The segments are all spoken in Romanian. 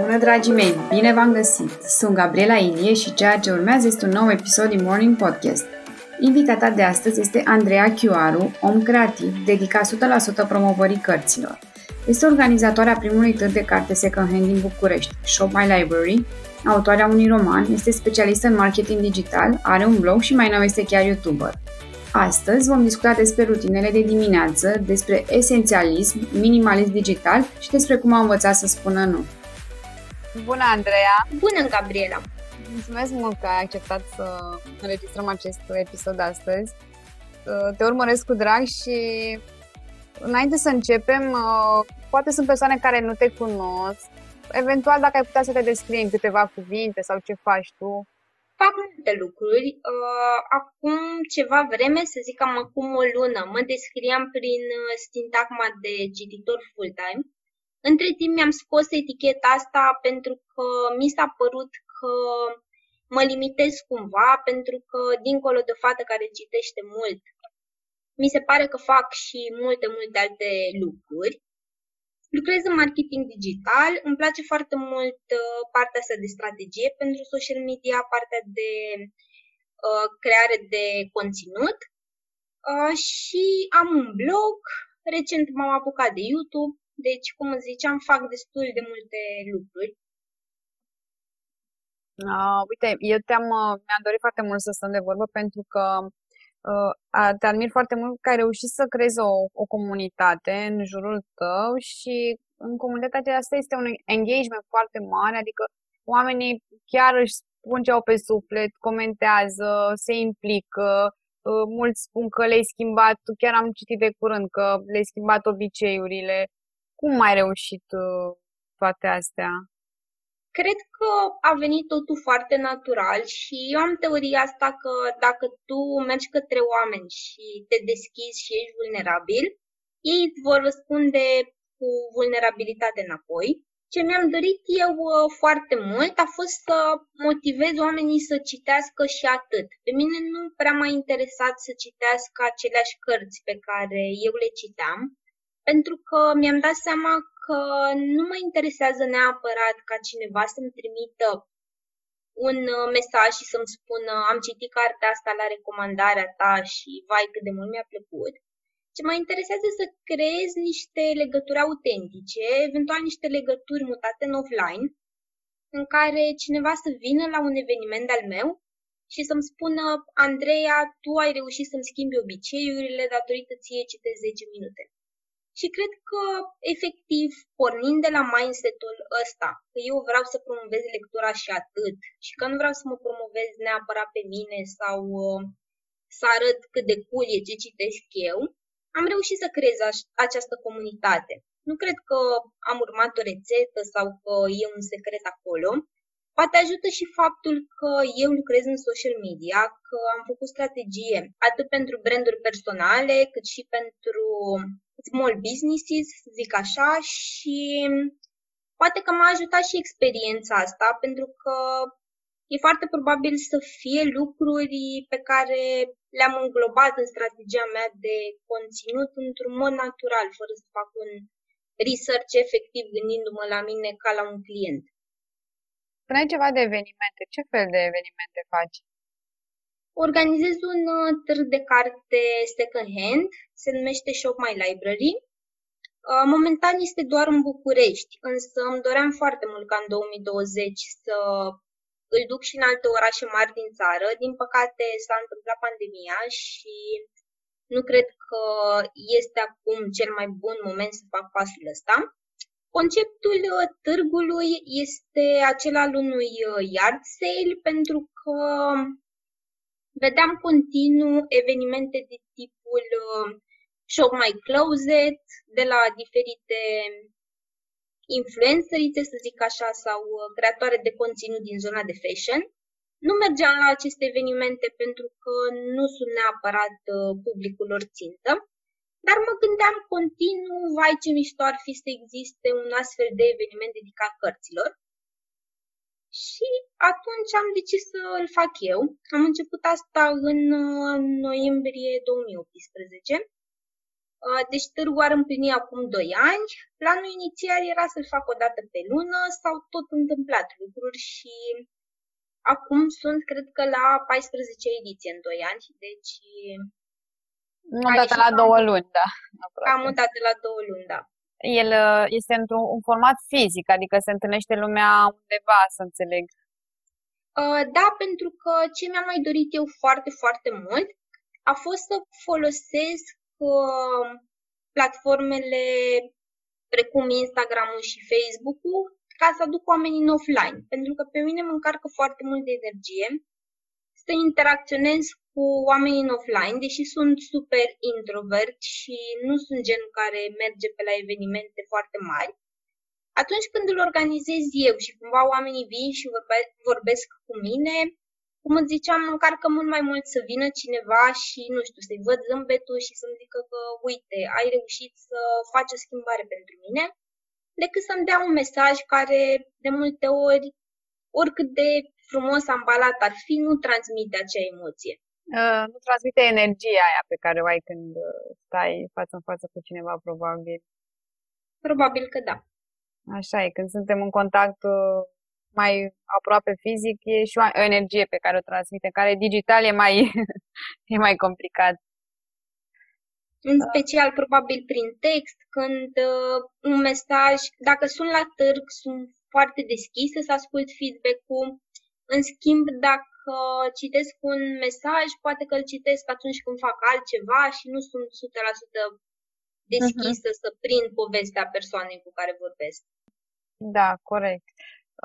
Bună, dragii mei! Bine v-am găsit! Sunt Gabriela Ilie și ceea ce urmează este un nou episod din Morning Podcast. Invitata de astăzi este Andreea Chiuaru, om creativ dedicat 100% promovării cărților. Este organizatoarea primului târg de carte second-hand din București, Shop My Library, autoarea unui roman, este specialistă în marketing digital, are un blog și mai nou este chiar YouTuber. Astăzi vom discuta despre rutinele de dimineață, despre esențialism, minimalism digital și despre cum a învățat să spună nu. Bună, Andreea! Bună, Gabriela! Mulțumesc mult că ai acceptat să înregistrăm acest episod astăzi. Te urmăresc cu drag și înainte să începem, poate sunt persoane care nu te cunosc. Eventual, dacă ai putea să te descrii în câteva cuvinte sau ce faci tu, fac multe lucruri. Uh, acum ceva vreme, să zic cam acum o lună, mă descriam prin uh, sintagma de cititor full-time. Între timp mi-am scos eticheta asta pentru că mi s-a părut că mă limitez cumva, pentru că dincolo de fată care citește mult, mi se pare că fac și multe, multe alte lucruri. Lucrez în marketing digital, îmi place foarte mult uh, partea asta de strategie pentru social media, partea de uh, creare de conținut uh, și am un blog, recent m-am apucat de YouTube, deci, cum ziceam, fac destul de multe lucruri. Uh, uite, eu te-am, uh, mi-am dorit foarte mult să stăm de vorbă pentru că uh, te admir foarte mult că ai reușit să creezi o, o comunitate în jurul tău și în comunitatea asta este un engagement foarte mare, adică oamenii chiar își spun ce au pe suflet, comentează, se implică, uh, mulți spun că le-ai schimbat, chiar am citit de curând că le-ai schimbat obiceiurile. Cum ai reușit uh, toate astea? Cred că a venit totul foarte natural și eu am teoria asta că dacă tu mergi către oameni și te deschizi și ești vulnerabil, ei îți vor răspunde cu vulnerabilitate înapoi. Ce mi-am dorit eu uh, foarte mult a fost să motivez oamenii să citească și atât. Pe mine nu prea m-a interesat să citească aceleași cărți pe care eu le citeam, pentru că mi-am dat seama că nu mă interesează neapărat ca cineva să-mi trimită un uh, mesaj și să-mi spună am citit cartea asta la recomandarea ta și vai cât de mult mi-a plăcut. Ce mă interesează să creez niște legături autentice, eventual niște legături mutate în offline, în care cineva să vină la un eveniment al meu și să-mi spună Andreea, tu ai reușit să-mi schimbi obiceiurile datorită ție citesc 10 minute. Și cred că, efectiv, pornind de la mindset-ul ăsta, că eu vreau să promovez lectura și atât, și că nu vreau să mă promovez neapărat pe mine sau uh, să arăt cât de cool e ce citesc eu, am reușit să creez această comunitate. Nu cred că am urmat o rețetă sau că e un secret acolo. Poate ajută și faptul că eu lucrez în social media, că am făcut strategie atât pentru branduri personale, cât și pentru small businesses, zic așa, și poate că m-a ajutat și experiența asta, pentru că e foarte probabil să fie lucruri pe care le-am înglobat în strategia mea de conținut într-un mod natural, fără să fac un research efectiv gândindu-mă la mine ca la un client. Spune ceva de evenimente. Ce fel de evenimente faci? Organizez un uh, târg de carte second hand, se numește Shop My Library. Uh, momentan este doar în București, însă îmi doream foarte mult ca în 2020 să îl duc și în alte orașe mari din țară. Din păcate s-a întâmplat pandemia și nu cred că este acum cel mai bun moment să fac pasul ăsta. Conceptul uh, târgului este acela al unui uh, yard sale pentru că vedeam continuu evenimente de tipul uh, Shop My Closet, de la diferite influencerițe, să zic așa, sau creatoare de conținut din zona de fashion. Nu mergeam la aceste evenimente pentru că nu sunt neapărat publicul lor țintă, dar mă gândeam continuu, vai ce mișto ar fi să existe un astfel de eveniment dedicat cărților. Și atunci am decis să îl fac eu. Am început asta în noiembrie 2018. Uh, deci târgul ar împlini acum 2 ani. Planul inițial era să-l fac o dată pe lună, s-au tot întâmplat lucruri și acum sunt, cred că, la 14 ediție în 2 ani, deci... O dată la două luni, da. Aproape. Cam o dată la două luni, da. El uh, este într-un format fizic, adică se întâlnește lumea undeva, să înțeleg. Uh, da, pentru că ce mi-am mai dorit eu foarte, foarte mult a fost să folosesc uh, platformele precum Instagram-ul și Facebook-ul ca să aduc oamenii în offline, pentru că pe mine mă încarcă foarte mult de energie să interacționez cu oamenii în offline, deși sunt super introvert și nu sunt genul care merge pe la evenimente foarte mari. Atunci când îl organizez eu și cumva oamenii vin și vorbe- vorbesc cu mine, cum îți ziceam, mă încarcă mult mai mult să vină cineva și, nu știu, să-i văd zâmbetul și să-mi zică că, uite, ai reușit să faci o schimbare pentru mine, decât să-mi dea un mesaj care, de multe ori, oricât de frumos ambalat ar fi, nu transmite acea emoție. Uh, nu transmite energia aia pe care o ai când uh, stai față în față cu cineva, probabil. Probabil că da. Așa e, când suntem în contact uh, mai aproape fizic, e și o energie pe care o transmite, care digital e mai, e mai complicat. În special, probabil, prin text, când uh, un mesaj, dacă sunt la târg, sunt foarte deschisă să ascult feedback-ul. În schimb, dacă citesc un mesaj, poate că îl citesc atunci când fac altceva și nu sunt 100% deschisă uh-huh. să prind povestea persoanei cu care vorbesc. Da, corect.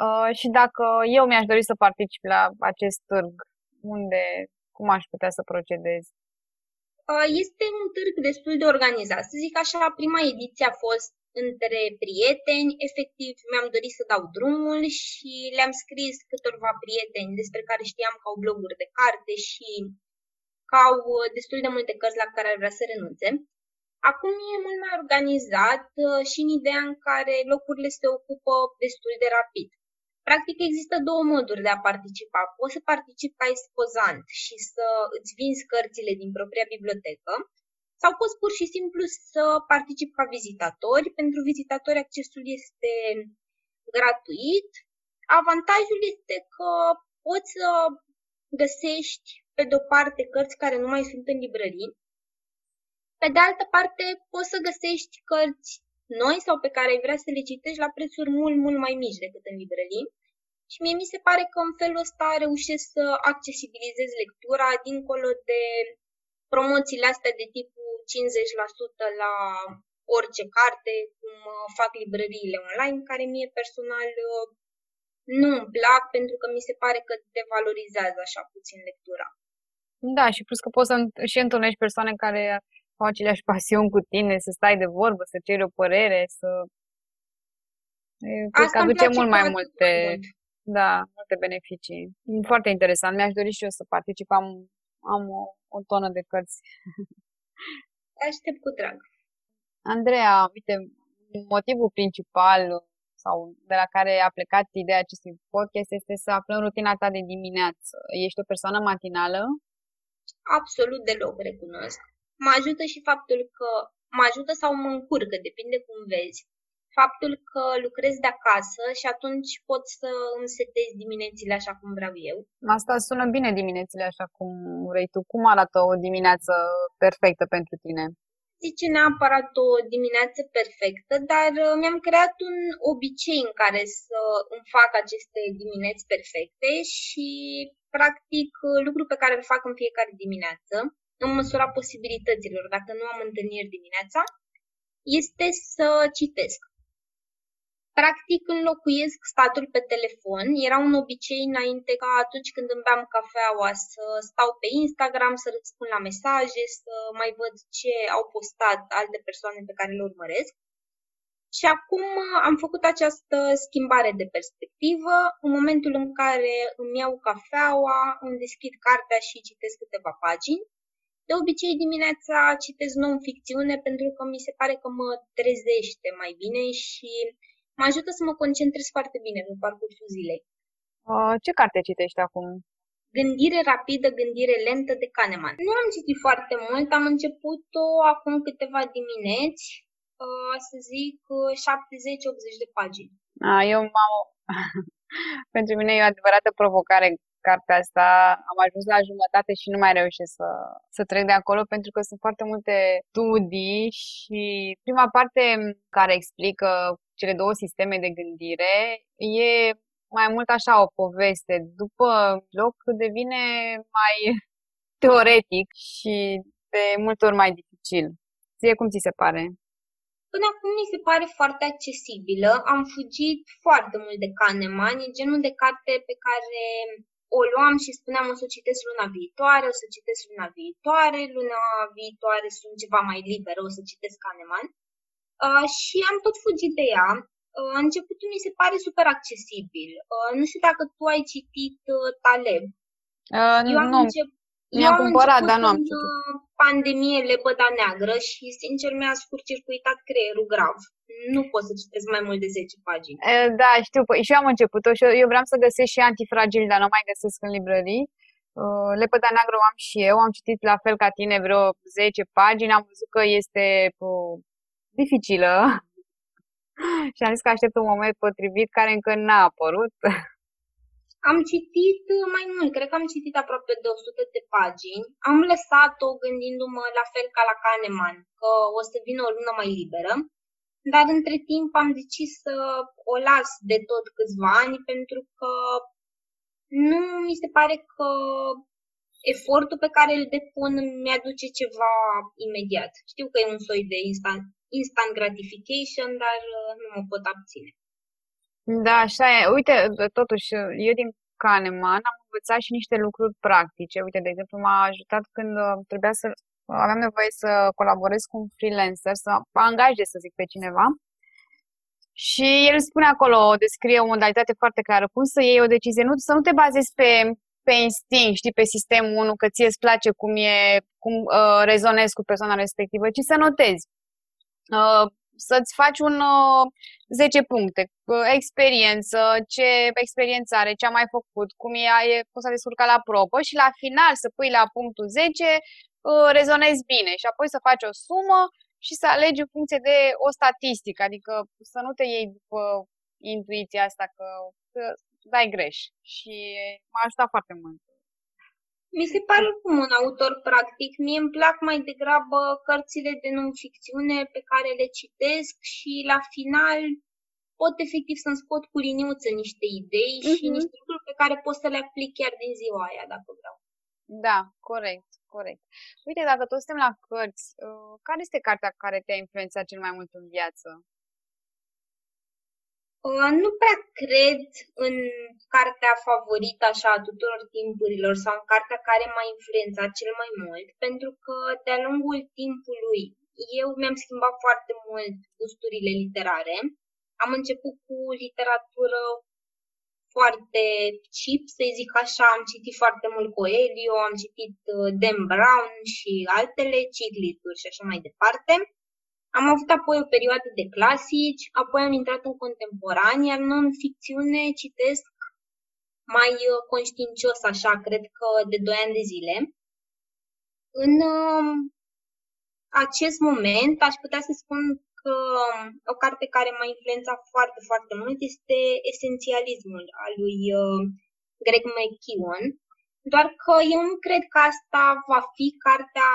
Uh, și dacă eu mi-aș dori să particip la acest târg, unde, cum aș putea să procedez? Uh, este un târg destul de organizat. Să zic așa, prima ediție a fost între prieteni, efectiv mi-am dorit să dau drumul și le-am scris câtorva prieteni despre care știam că au bloguri de carte și că au uh, destul de multe cărți la care ar vrea să renunțe. Acum e mult mai organizat uh, și în ideea în care locurile se ocupă destul de rapid. Practic există două moduri de a participa. Poți să participi ca expozant și să îți vinzi cărțile din propria bibliotecă sau poți pur și simplu să participi ca vizitatori. Pentru vizitatori accesul este gratuit. Avantajul este că poți să găsești pe de-o parte cărți care nu mai sunt în librării, pe de altă parte poți să găsești cărți noi sau pe care ai vrea să le citești la prețuri mult, mult mai mici decât în librării. Și mie mi se pare că în felul ăsta reușesc să accesibilizez lectura dincolo de promoțiile astea de tipul 50% la orice carte, cum uh, fac librăriile online, care mie personal uh, nu îmi plac pentru că mi se pare că devalorizează așa puțin lectura. Da, și plus că poți să și întâlnești persoane care au aceleași pasiuni cu tine, să stai de vorbă, să ceri o părere, să... Cred că aduce mult mai multe, mult. da, multe beneficii. Foarte interesant. Mi-aș dori și eu să particip. Am, am o, o tonă de cărți. Aștept cu drag. Andreea, uite, motivul principal sau de la care a plecat ideea acestui podcast este să aflăm rutina ta de dimineață. Ești o persoană matinală? Absolut deloc, recunosc mă ajută și faptul că mă ajută sau mă încurcă, depinde cum vezi, faptul că lucrez de acasă și atunci pot să îmi setez diminețile așa cum vreau eu. Asta sună bine diminețile așa cum vrei tu. Cum arată o dimineață perfectă pentru tine? Zice neapărat o dimineață perfectă, dar uh, mi-am creat un obicei în care să îmi fac aceste dimineți perfecte și practic lucru pe care îl fac în fiecare dimineață în măsura posibilităților, dacă nu am întâlniri dimineața, este să citesc. Practic înlocuiesc statul pe telefon. Era un obicei înainte ca atunci când îmi beam cafeaua să stau pe Instagram, să răspund la mesaje, să mai văd ce au postat alte persoane pe care le urmăresc. Și acum am făcut această schimbare de perspectivă. În momentul în care îmi iau cafeaua, îmi deschid cartea și citesc câteva pagini. De obicei dimineața citesc non-ficțiune pentru că mi se pare că mă trezește mai bine și mă ajută să mă concentrez foarte bine în parcursul zilei. Uh, ce carte citești acum? Gândire rapidă, gândire lentă de Kahneman. Nu am citit foarte mult, am început-o acum câteva dimineți, uh, să zic 70-80 de pagini. A, eu m-am... Pentru mine e o adevărată provocare cartea asta. Am ajuns la jumătate și nu mai reușesc să, să trec de acolo pentru că sunt foarte multe studii și prima parte care explică cele două sisteme de gândire e mai mult așa o poveste. După loc devine mai teoretic și de multe ori mai dificil. Ție cum ți se pare? Până acum mi se pare foarte accesibilă. Am fugit foarte mult de Kahneman. E genul de carte pe care o luam și spuneam o să o citesc luna viitoare, o să citesc luna viitoare, luna viitoare sunt ceva mai liberă, o să citesc Kahneman. Uh, și am tot fugit de ea. Uh, începutul mi se pare super accesibil. Uh, nu știu dacă tu ai citit uh, Taleb. Uh, eu am nu, încep... mi-am cumpărat, dar nu am citit. Uh, pandemie lebăda neagră și, sincer, mi-a scurt-circuitat creierul grav. Nu pot să citesc mai mult de 10 pagini. Uh, da, știu. Păi, și eu am început-o și eu, eu vreau să găsesc și antifragil, dar nu mai găsesc în librării. Uh, Lepăda neagră o am și eu, am citit la fel ca tine vreo 10 pagini, am văzut că este uh, dificilă și am zis că aștept un moment potrivit care încă n-a apărut. Am citit mai mult, cred că am citit aproape de 100 de pagini. Am lăsat-o gândindu-mă la fel ca la Kahneman, că o să vină o lună mai liberă, dar între timp am decis să o las de tot câțiva ani pentru că nu mi se pare că efortul pe care îl depun mi-aduce ceva imediat. Știu că e un soi de instant, instant gratification, dar uh, nu mă pot abține. Da, așa e. Uite, totuși, eu din Kahneman am învățat și niște lucruri practice. Uite, de exemplu, m-a ajutat când uh, trebuia să aveam nevoie să colaborez cu un freelancer, să angajez, să zic, pe cineva. Și el spune acolo, descrie o modalitate foarte clară, cum să iei o decizie, nu, să nu te bazezi pe, pe instinct, știi, pe sistemul 1, că ție îți place cum, e, cum uh, rezonezi cu persoana respectivă, ci să notezi. Uh, să-ți faci un uh, 10 puncte, uh, experiență, ce experiență are, ce a mai făcut, cum e, e cum s-a descurcat la probă și la final să pui la punctul 10, uh, rezonezi bine și apoi să faci o sumă și să alegi în funcție de o statistică, adică să nu te iei după intuiția asta că, că dai greș. Și m-a ajutat foarte mult. Mi se pare cum un autor practic. Mie îmi plac mai degrabă cărțile de non-ficțiune pe care le citesc și la final pot efectiv să-mi scot cu liniuță niște idei uh-huh. și mhm. niște lucruri pe care pot să le aplic chiar din ziua aia, dacă vreau. Da, corect, corect. Uite, dacă toți suntem la cărți, uh, care este cartea care te-a influențat cel mai mult în viață? Uh, nu prea cred în cartea favorită așa a tuturor timpurilor sau în cartea care m-a influențat cel mai mult, pentru că de-a lungul timpului eu mi-am schimbat foarte mult gusturile literare. Am început cu literatură foarte cheap, să zic așa, am citit foarte mult Coelho, am citit uh, Dan Brown și altele, ciclituri și așa mai departe. Am avut apoi o perioadă de clasici, apoi am intrat în contemporani, iar non-ficțiune citesc mai uh, conștiincios, așa, cred că de 2 ani de zile. În um, acest moment aș putea să spun că um, o carte care m-a influențat foarte, foarte mult este Esențialismul al lui uh, Greg McKeown, doar că eu nu cred că asta va fi cartea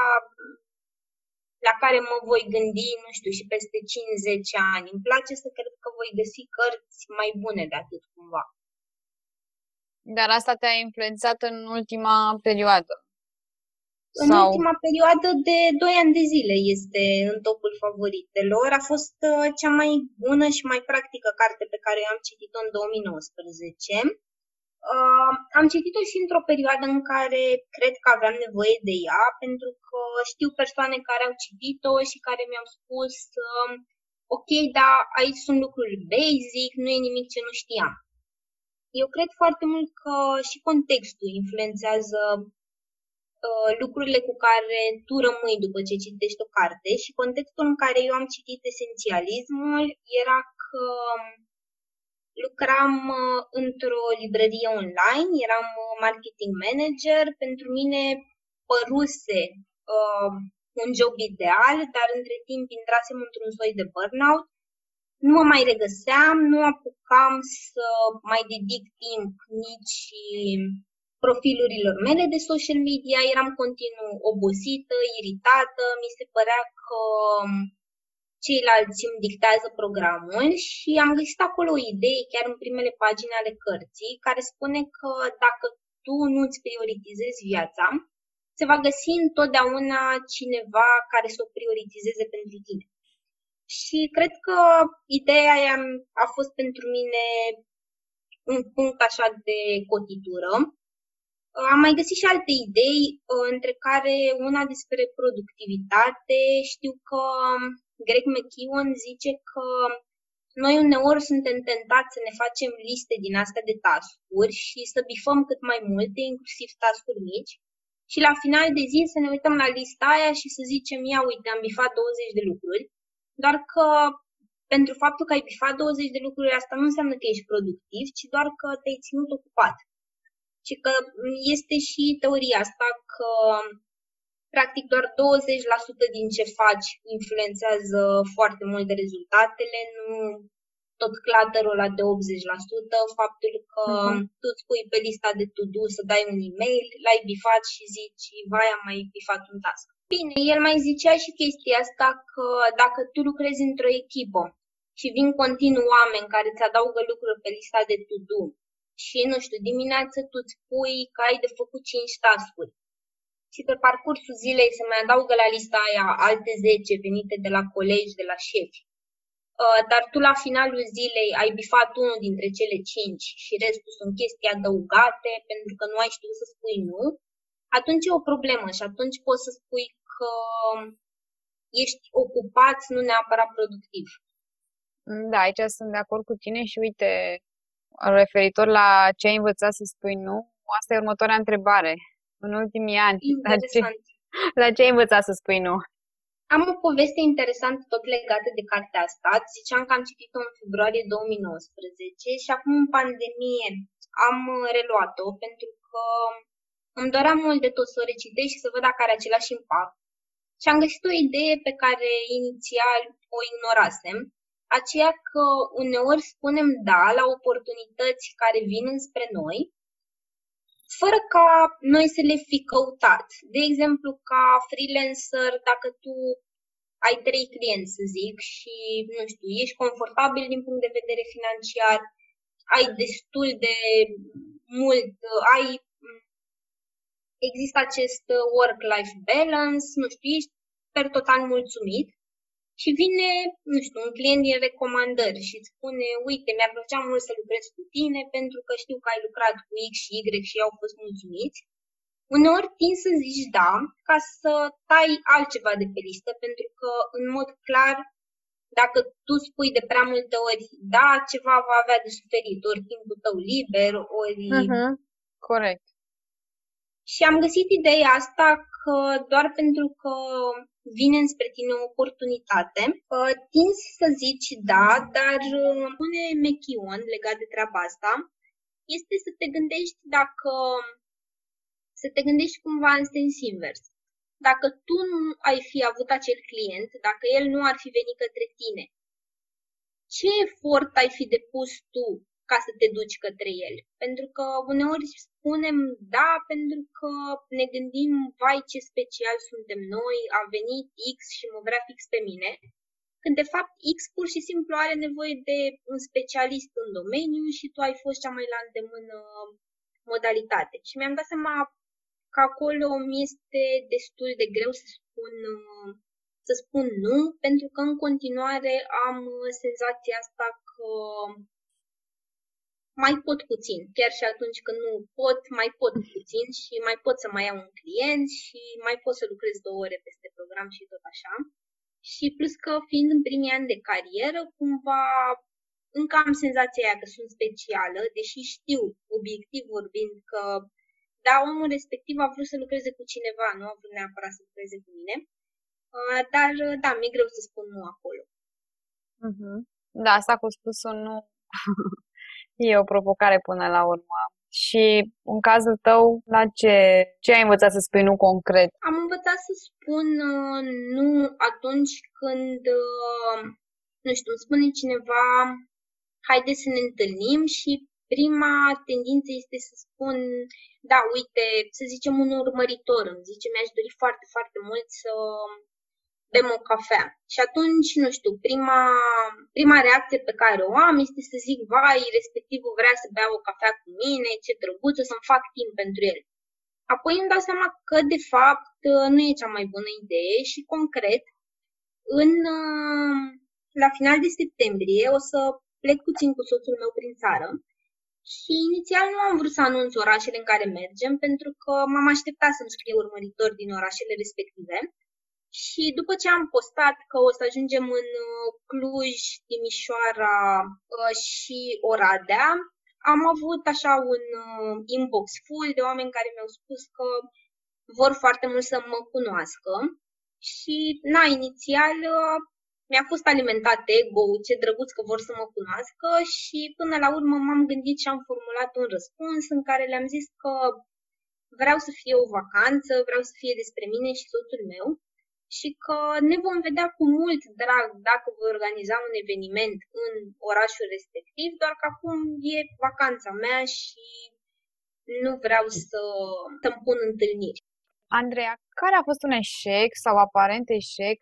la care mă voi gândi, nu știu, și peste 5-10 ani. Îmi place să cred că voi găsi cărți mai bune de atât cumva. Dar asta te-a influențat în ultima perioadă? În Sau... ultima perioadă de 2 ani de zile este în topul favoritelor. A fost uh, cea mai bună și mai practică carte pe care eu am citit-o în 2019. Uh, am citit-o și într-o perioadă în care cred că aveam nevoie de ea, pentru că știu persoane care au citit-o și care mi-au spus uh, ok, dar aici sunt lucruri basic, nu e nimic ce nu știam. Eu cred foarte mult că și contextul influențează uh, lucrurile cu care tu rămâi după ce citești o carte și contextul în care eu am citit esențialismul era că lucram uh, într-o librărie online, eram uh, marketing manager. Pentru mine păruse uh, un job ideal, dar între timp intrasem într-un soi de burnout. Nu mă mai regăseam, nu apucam să mai dedic timp nici profilurilor mele de social media, eram continuu obosită, iritată, mi se părea că um, ceilalți îmi dictează programul și am găsit acolo o idee, chiar în primele pagini ale cărții, care spune că dacă tu nu îți prioritizezi viața, se va găsi întotdeauna cineva care să o prioritizeze pentru tine. Și cred că ideea aia a fost pentru mine un punct așa de cotitură. Am mai găsit și alte idei, între care una despre productivitate. Știu că Greg McKeown zice că noi uneori suntem tentați să ne facem liste din astea de task-uri și să bifăm cât mai multe, inclusiv task-uri mici, și la final de zi să ne uităm la lista aia și să zicem, ia uite, am bifat 20 de lucruri, doar că pentru faptul că ai bifat 20 de lucruri, asta nu înseamnă că ești productiv, ci doar că te-ai ținut ocupat. Și că este și teoria asta că practic doar 20% din ce faci influențează foarte mult de rezultatele, nu tot clutterul ăla de 80%, faptul că uh-huh. tu îți pui pe lista de to-do să dai un e-mail, l-ai bifat și zici, vai, am mai bifat un task. Bine, el mai zicea și chestia asta că dacă tu lucrezi într-o echipă și vin continuu oameni care îți adaugă lucruri pe lista de to-do și, nu știu, dimineață tu îți pui că ai de făcut 5 task-uri și pe parcursul zilei se mai adaugă la lista aia alte 10 venite de la colegi, de la șefi. Uh, dar tu la finalul zilei ai bifat unul dintre cele 5 și restul sunt chestii adăugate pentru că nu ai știut să spui nu, atunci e o problemă și atunci poți să spui că ești ocupat, nu neapărat productiv. Da, aici sunt de acord cu tine și uite, referitor la ce ai învățat să spui nu, asta e următoarea întrebare în ultimii ani. La ce, la ce ai învățat să spui nu? Am o poveste interesantă tot legată de cartea asta. Ziceam că am citit-o în februarie 2019 și acum în pandemie am reluat-o pentru că îmi doream mult de tot să o recitesc și să văd dacă are același impact. Și am găsit o idee pe care inițial o ignorasem, aceea că uneori spunem da la oportunități care vin înspre noi, fără ca noi să le fi căutat. De exemplu, ca freelancer, dacă tu ai trei clienți, să zic, și, nu știu, ești confortabil din punct de vedere financiar, ai destul de mult, ai există acest work-life balance, nu știu, ești per total mulțumit, și vine, nu știu, un client din recomandări și îți spune, uite, mi-ar plăcea mult să lucrez cu tine pentru că știu că ai lucrat cu X și Y și au fost mulțumiți. Uneori tin să zici da ca să tai altceva de pe listă, pentru că, în mod clar, dacă tu spui de prea multe ori da, ceva va avea de suferit, ori timpul tău liber, ori... Uh-huh. Corect. Și am găsit ideea asta că doar pentru că vine înspre tine o oportunitate, uh, tinzi să zici da, dar uh, pune mechion legat de treaba asta, este să te gândești dacă să te gândești cumva în sens invers. Dacă tu nu ai fi avut acel client, dacă el nu ar fi venit către tine, ce efort ai fi depus tu ca să te duci către el. Pentru că uneori spunem da pentru că ne gândim, vai ce special suntem noi, a venit X și mă vrea fix pe mine, când de fapt X pur și simplu are nevoie de un specialist în domeniu și tu ai fost cea mai la îndemână modalitate. Și mi-am dat seama că acolo mi este destul de greu să spun, să spun nu, pentru că în continuare am senzația asta că mai pot puțin. Chiar și atunci când nu pot, mai pot puțin și mai pot să mai iau un client și mai pot să lucrez două ore peste program și tot așa. Și plus că fiind în primii ani de carieră, cumva încă am senzația aia că sunt specială, deși știu, obiectiv vorbind, că da, omul respectiv a vrut să lucreze cu cineva, nu a vrut neapărat să lucreze cu mine. Uh, dar, da, mi-e greu să spun nu acolo. Uh-huh. Da, asta cu spus-o nu E o provocare până la urmă. Și în cazul tău, la ce, ce ai învățat să spui nu concret? Am învățat să spun uh, nu atunci când, uh, nu știu, îmi spune cineva, haide să ne întâlnim și prima tendință este să spun, da, uite, să zicem un urmăritor îmi zice, mi-aș dori foarte, foarte mult să bem o cafea. Și atunci, nu știu, prima, prima reacție pe care o am este să zic, vai, respectivul vrea să bea o cafea cu mine, ce drăguț, o să-mi fac timp pentru el. Apoi îmi dau seama că, de fapt, nu e cea mai bună idee și, concret, în, la final de septembrie o să plec puțin cu soțul meu prin țară și inițial nu am vrut să anunț orașele în care mergem pentru că m-am așteptat să-mi scrie urmăritori din orașele respective și după ce am postat că o să ajungem în uh, Cluj, Timișoara uh, și Oradea, am avut așa un uh, inbox full de oameni care mi-au spus că vor foarte mult să mă cunoască. Și, na, inițial mi-a fost alimentat ego ce drăguț că vor să mă cunoască și până la urmă m-am gândit și am formulat un răspuns în care le-am zis că vreau să fie o vacanță, vreau să fie despre mine și soțul meu și că ne vom vedea cu mult drag dacă voi organiza un eveniment în orașul respectiv, doar că acum e vacanța mea și nu vreau să să-mi pun întâlniri. Andreea, care a fost un eșec sau aparent eșec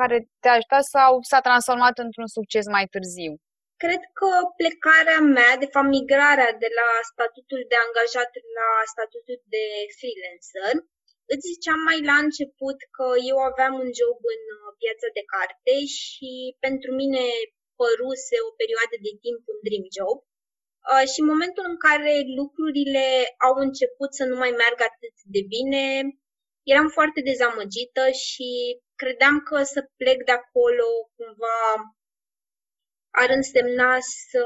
care te-a ajutat sau s-a transformat într-un succes mai târziu? Cred că plecarea mea, de fapt migrarea de la statutul de angajat la statutul de freelancer, Îți ziceam mai la început că eu aveam un job în uh, piața de carte și pentru mine păruse o perioadă de timp un dream job. Uh, și în momentul în care lucrurile au început să nu mai meargă atât de bine, eram foarte dezamăgită și credeam că să plec de acolo cumva ar însemna să,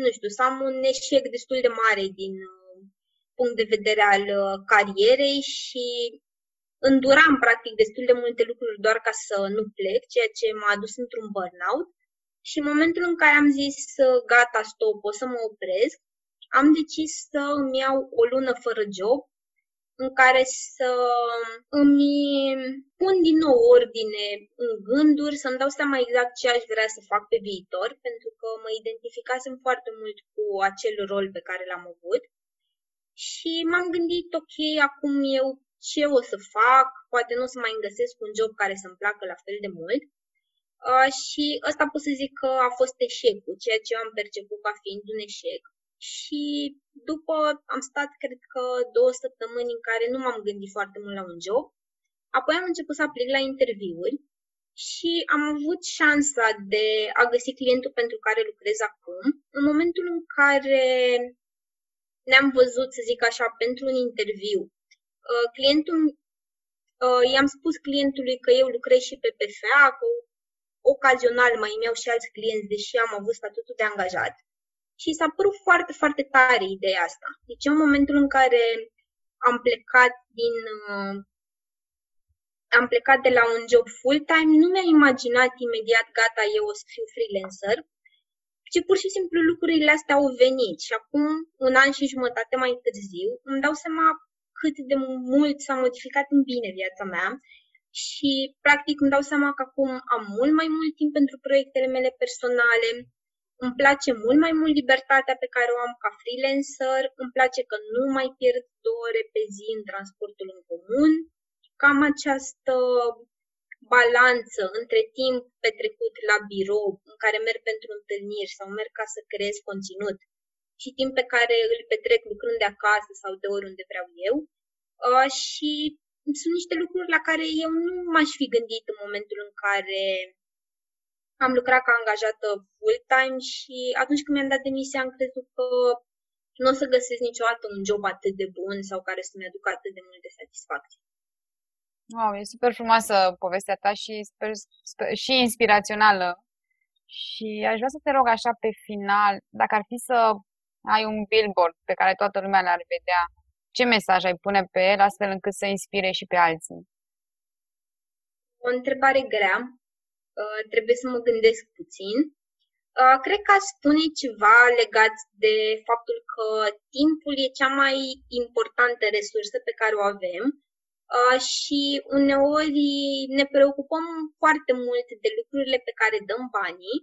nu știu, să am un eșec destul de mare din uh, punct de vedere al uh, carierei și înduram practic destul de multe lucruri doar ca să nu plec, ceea ce m-a adus într-un burnout. Și în momentul în care am zis gata, stop, o să mă opresc, am decis să îmi iau o lună fără job, în care să îmi pun din nou ordine în gânduri, să-mi dau seama exact ce aș vrea să fac pe viitor, pentru că mă identificasem foarte mult cu acel rol pe care l-am avut și m-am gândit, ok, acum eu ce o să fac, poate nu o să mai găsesc un job care să-mi placă la fel de mult. Uh, și ăsta pot să zic că a fost eșecul, ceea ce eu am perceput ca fiind un eșec. Și după am stat, cred că, două săptămâni în care nu m-am gândit foarte mult la un job. Apoi am început să aplic la interviuri și am avut șansa de a găsi clientul pentru care lucrez acum. În momentul în care ne-am văzut, să zic așa, pentru un interviu. Uh, clientul, uh, i-am spus clientului că eu lucrez și pe PFA, că ocazional mai îmi iau și alți clienți, deși am avut statutul de angajat. Și s-a părut foarte, foarte tare ideea asta. Deci în momentul în care am plecat din uh, am plecat de la un job full-time, nu mi-am imaginat imediat, gata, eu o să fiu freelancer, ci pur și simplu lucrurile astea au venit și acum, un an și jumătate mai târziu, îmi dau seama cât de mult s-a modificat în bine viața mea și, practic, îmi dau seama că acum am mult mai mult timp pentru proiectele mele personale, îmi place mult mai mult libertatea pe care o am ca freelancer, îmi place că nu mai pierd două ore pe zi în transportul în comun, cam această balanță între timp petrecut la birou, în care merg pentru întâlniri sau merg ca să creez conținut, și timp pe care îl petrec lucrând de acasă sau de oriunde vreau eu. Uh, și sunt niște lucruri la care eu nu m-aș fi gândit în momentul în care am lucrat ca angajată full-time și atunci când mi-am dat demisia am crezut că nu o să găsesc niciodată un job atât de bun sau care să-mi aducă atât de multe satisfacții. Wow, e super frumoasă povestea ta și, sper, sper, și inspirațională. Și aș vrea să te rog așa pe final, dacă ar fi să ai un billboard pe care toată lumea l-ar vedea, ce mesaj ai pune pe el astfel încât să inspire și pe alții? O întrebare grea. Uh, trebuie să mă gândesc puțin. Uh, cred că spune ceva legat de faptul că timpul e cea mai importantă resursă pe care o avem uh, și uneori ne preocupăm foarte mult de lucrurile pe care dăm banii,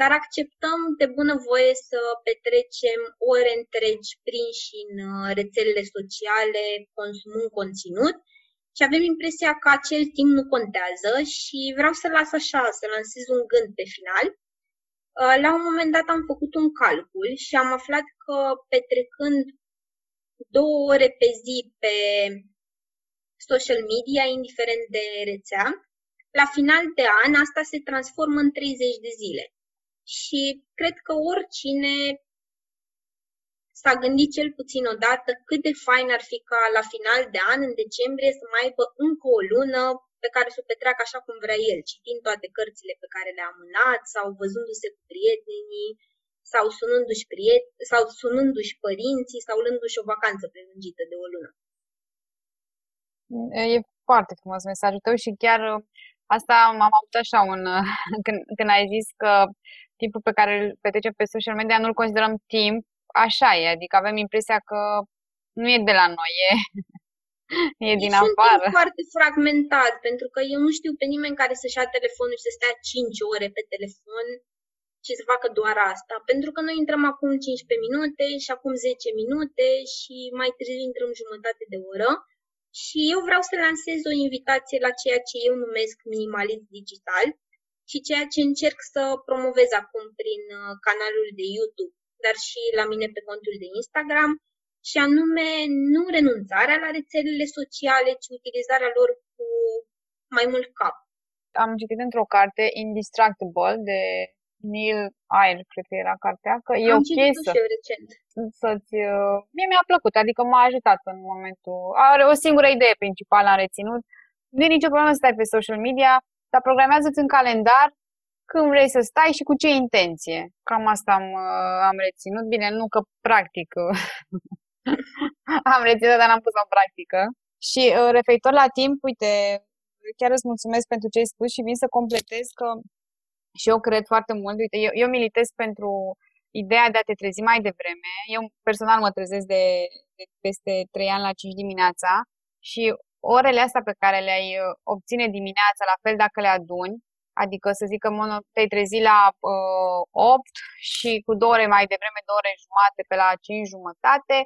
dar acceptăm de bunăvoie să petrecem ore întregi prinși în uh, rețelele sociale, consumând conținut și avem impresia că acel timp nu contează și vreau să las așa, să lansez un gând pe final – Uh, la un moment dat am făcut un calcul și am aflat că petrecând două ore pe zi pe social media, indiferent de rețea, la final de an asta se transformă în 30 de zile. Și cred că oricine s-a gândit cel puțin odată cât de fain ar fi ca la final de an, în decembrie, să mai aibă încă o lună pe care să o petreacă așa cum vrea el, citind toate cărțile pe care le-a amânat sau văzându-se cu prietenii sau sunându-și, priet- sau sunându-și părinții sau luându-și o vacanță prelungită de o lună. E foarte frumos mesajul tău și chiar uh, asta m-am avut așa un, uh, când, când ai zis că timpul pe care îl petrecem pe social media nu-l considerăm timp, așa e, adică avem impresia că nu e de la noi, e E din deci afară. Sunt foarte fragmentat, pentru că eu nu știu pe nimeni care să-și ia telefonul și să stea 5 ore pe telefon și să facă doar asta. Pentru că noi intrăm acum 15 minute și acum 10 minute și mai târziu intrăm jumătate de oră. Și eu vreau să lansez o invitație la ceea ce eu numesc minimalism digital și ceea ce încerc să promovez acum prin uh, canalul de YouTube, dar și la mine pe contul de Instagram, și anume nu renunțarea la rețelele sociale, ci utilizarea lor cu mai mult cap. Am citit într-o carte Indistractable de Neil Eyre, cred că era cartea, că e ok să, recent. să-ți... Uh, mie mi-a plăcut, adică m-a ajutat în momentul... Are o singură idee principală am reținut. Nu e nicio problemă să stai pe social media, dar programează-ți în calendar când vrei să stai și cu ce intenție. Cam asta am, uh, am reținut. Bine, nu că practic Am reținut, dar n-am pus-o în practică. Și uh, referitor la timp, uite, chiar îți mulțumesc pentru ce ai spus și vin să completez că și eu cred foarte mult, uite, eu, eu militez pentru ideea de a te trezi mai devreme. Eu personal mă trezesc de, de peste 3 ani la 5 dimineața și orele astea pe care le-ai uh, obține dimineața, la fel dacă le aduni, adică să zic că te-ai trezit la uh, 8 și cu două ore mai devreme, două ore jumate pe la 5 jumătate,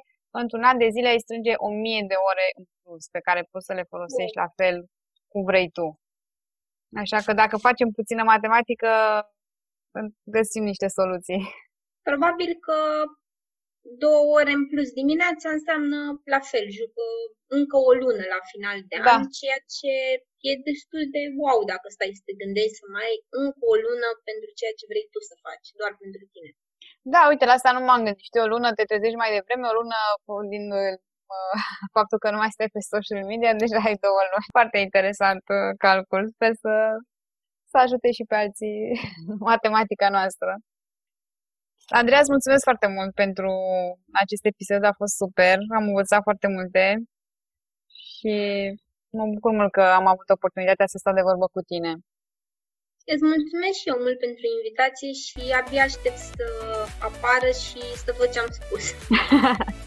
într-un an de zile ai strânge o mie de ore în plus pe care poți să le folosești la fel cum vrei tu. Așa că dacă facem puțină matematică, găsim niște soluții. Probabil că două ore în plus dimineața înseamnă la fel, încă o lună la final de da. an, ceea ce e destul de wow dacă stai să te gândești să mai ai încă o lună pentru ceea ce vrei tu să faci, doar pentru tine. Da, uite, la asta nu m-am gândit. Știu, o lună te trezești mai devreme, o lună din uh, faptul că nu mai stai pe social media, deja ai două luni. Foarte interesant uh, calcul. Sper să, să ajute și pe alții matematica noastră. Andreea, îți mulțumesc foarte mult pentru acest episod, a fost super, am învățat foarte multe și mă bucur mult că am avut oportunitatea să stau de vorbă cu tine. Îți mulțumesc și eu mult pentru invitație și abia aștept să apară și să văd ce am spus.